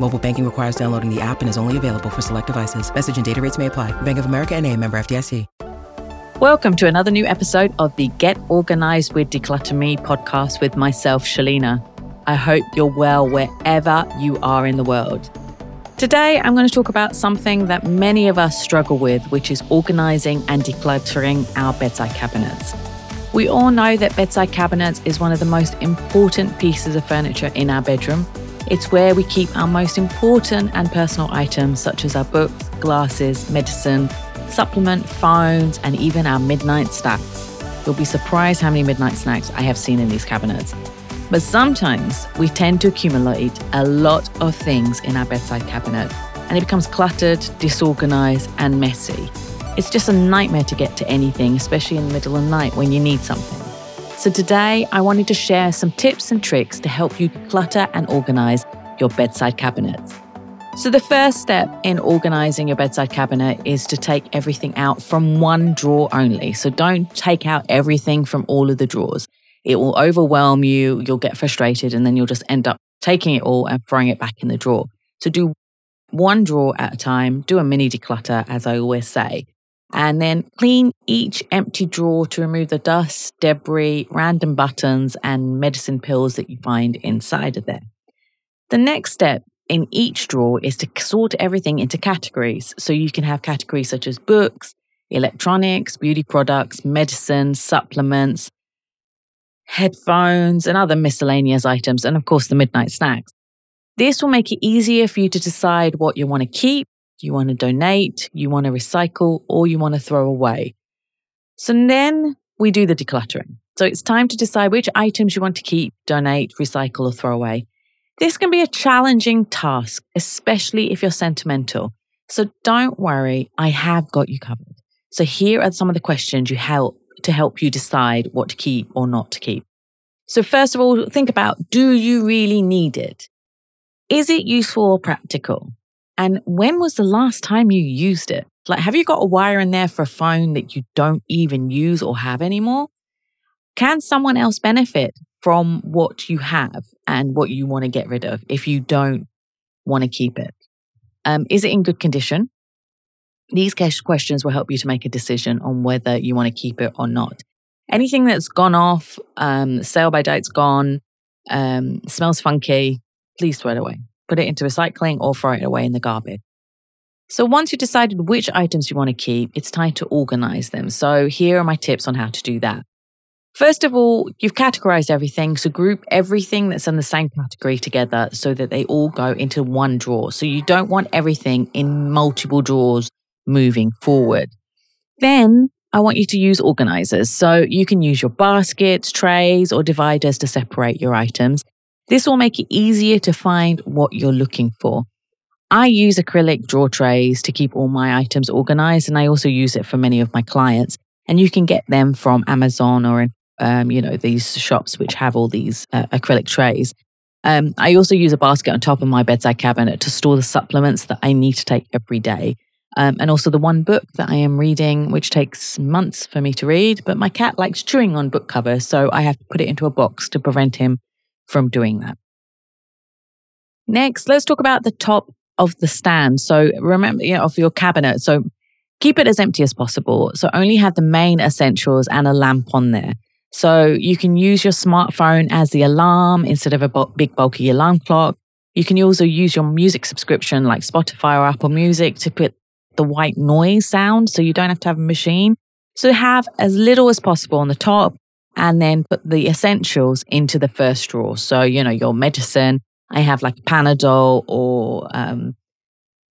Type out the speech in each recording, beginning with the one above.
Mobile banking requires downloading the app and is only available for select devices. Message and data rates may apply. Bank of America and a member FDIC. Welcome to another new episode of the Get Organized with Decluttr Me podcast with myself, Shelina. I hope you're well wherever you are in the world. Today, I'm going to talk about something that many of us struggle with, which is organizing and decluttering our bedside cabinets. We all know that bedside cabinets is one of the most important pieces of furniture in our bedroom. It's where we keep our most important and personal items, such as our books, glasses, medicine, supplement, phones, and even our midnight snacks. You'll be surprised how many midnight snacks I have seen in these cabinets. But sometimes we tend to accumulate a lot of things in our bedside cabinet, and it becomes cluttered, disorganized, and messy. It's just a nightmare to get to anything, especially in the middle of the night when you need something. So, today I wanted to share some tips and tricks to help you clutter and organize your bedside cabinets. So, the first step in organizing your bedside cabinet is to take everything out from one drawer only. So, don't take out everything from all of the drawers. It will overwhelm you, you'll get frustrated, and then you'll just end up taking it all and throwing it back in the drawer. So, do one drawer at a time, do a mini declutter, as I always say and then clean each empty drawer to remove the dust, debris, random buttons, and medicine pills that you find inside of there. The next step in each drawer is to sort everything into categories. So you can have categories such as books, electronics, beauty products, medicine, supplements, headphones, and other miscellaneous items, and of course the midnight snacks. This will make it easier for you to decide what you want to keep you want to donate, you want to recycle, or you want to throw away. So then we do the decluttering. So it's time to decide which items you want to keep, donate, recycle, or throw away. This can be a challenging task, especially if you're sentimental. So don't worry, I have got you covered. So here are some of the questions you help to help you decide what to keep or not to keep. So first of all, think about, do you really need it? Is it useful or practical? And when was the last time you used it? Like, have you got a wire in there for a phone that you don't even use or have anymore? Can someone else benefit from what you have and what you want to get rid of if you don't want to keep it? Um, is it in good condition? These questions will help you to make a decision on whether you want to keep it or not. Anything that's gone off, um, sale by date's gone, um, smells funky, please throw it away put it into recycling, or throw it away in the garbage. So once you've decided which items you want to keep, it's time to organize them. So here are my tips on how to do that. First of all, you've categorized everything. So group everything that's in the same category together so that they all go into one drawer. So you don't want everything in multiple drawers moving forward. Then I want you to use organizers. So you can use your baskets, trays, or dividers to separate your items. This will make it easier to find what you're looking for. I use acrylic drawer trays to keep all my items organized, and I also use it for many of my clients. And you can get them from Amazon or, um, you know, these shops which have all these uh, acrylic trays. Um, I also use a basket on top of my bedside cabinet to store the supplements that I need to take every day. Um, and also the one book that I am reading, which takes months for me to read. But my cat likes chewing on book covers, so I have to put it into a box to prevent him from doing that. Next, let's talk about the top of the stand. So remember, you know, of your cabinet. So keep it as empty as possible. So only have the main essentials and a lamp on there. So you can use your smartphone as the alarm instead of a big bulky alarm clock. You can also use your music subscription like Spotify or Apple Music to put the white noise sound so you don't have to have a machine. So have as little as possible on the top and then put the essentials into the first drawer. So, you know, your medicine, I have like Panadol or um,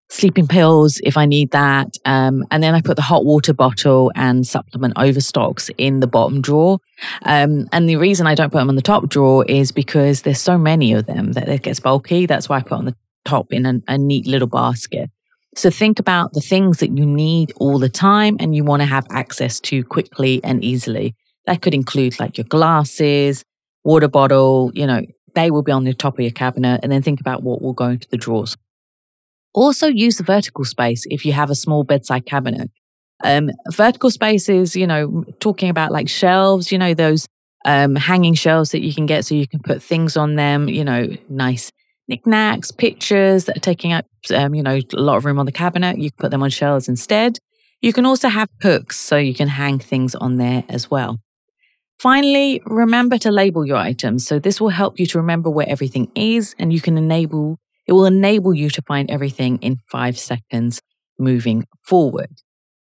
sleeping pills if I need that. Um, and then I put the hot water bottle and supplement overstocks in the bottom drawer. Um, and the reason I don't put them on the top drawer is because there's so many of them that it gets bulky. That's why I put on the top in a, a neat little basket. So think about the things that you need all the time and you want to have access to quickly and easily. That could include like your glasses, water bottle, you know, they will be on the top of your cabinet. And then think about what will go into the drawers. Also use the vertical space if you have a small bedside cabinet. Um, vertical spaces, you know, talking about like shelves, you know, those um, hanging shelves that you can get so you can put things on them, you know, nice knickknacks, pictures that are taking up, um, you know, a lot of room on the cabinet. You can put them on shelves instead. You can also have hooks so you can hang things on there as well. Finally, remember to label your items. So this will help you to remember where everything is and you can enable, it will enable you to find everything in five seconds moving forward.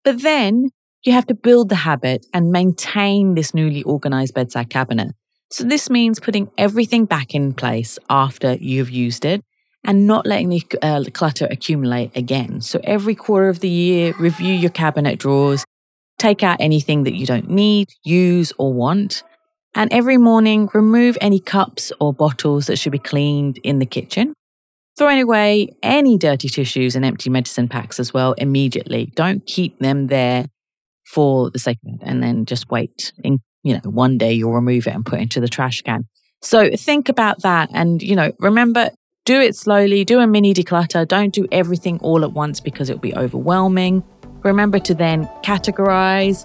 But then you have to build the habit and maintain this newly organized bedside cabinet. So this means putting everything back in place after you've used it and not letting the uh, clutter accumulate again. So every quarter of the year, review your cabinet drawers, take out anything that you don't need, use, or want. And every morning, remove any cups or bottles that should be cleaned in the kitchen. Throwing away any dirty tissues and empty medicine packs as well immediately. Don't keep them there for the sake of it and then just wait. In, you know, one day you'll remove it and put it into the trash can. So think about that and, you know, remember, do it slowly, do a mini declutter. Don't do everything all at once because it'll be overwhelming. Remember to then categorize,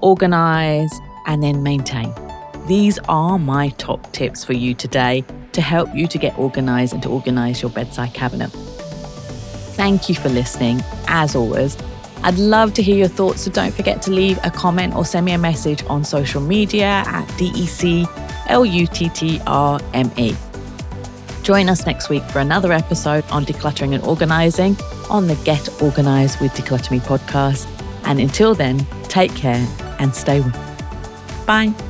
organize, and then maintain. These are my top tips for you today to help you to get organized and to organize your bedside cabinet. Thank you for listening. As always, I'd love to hear your thoughts, so don't forget to leave a comment or send me a message on social media at DEC LUTTRME. Join us next week for another episode on decluttering and organizing on the Get Organized with Me podcast. And until then, take care and stay well. Bye.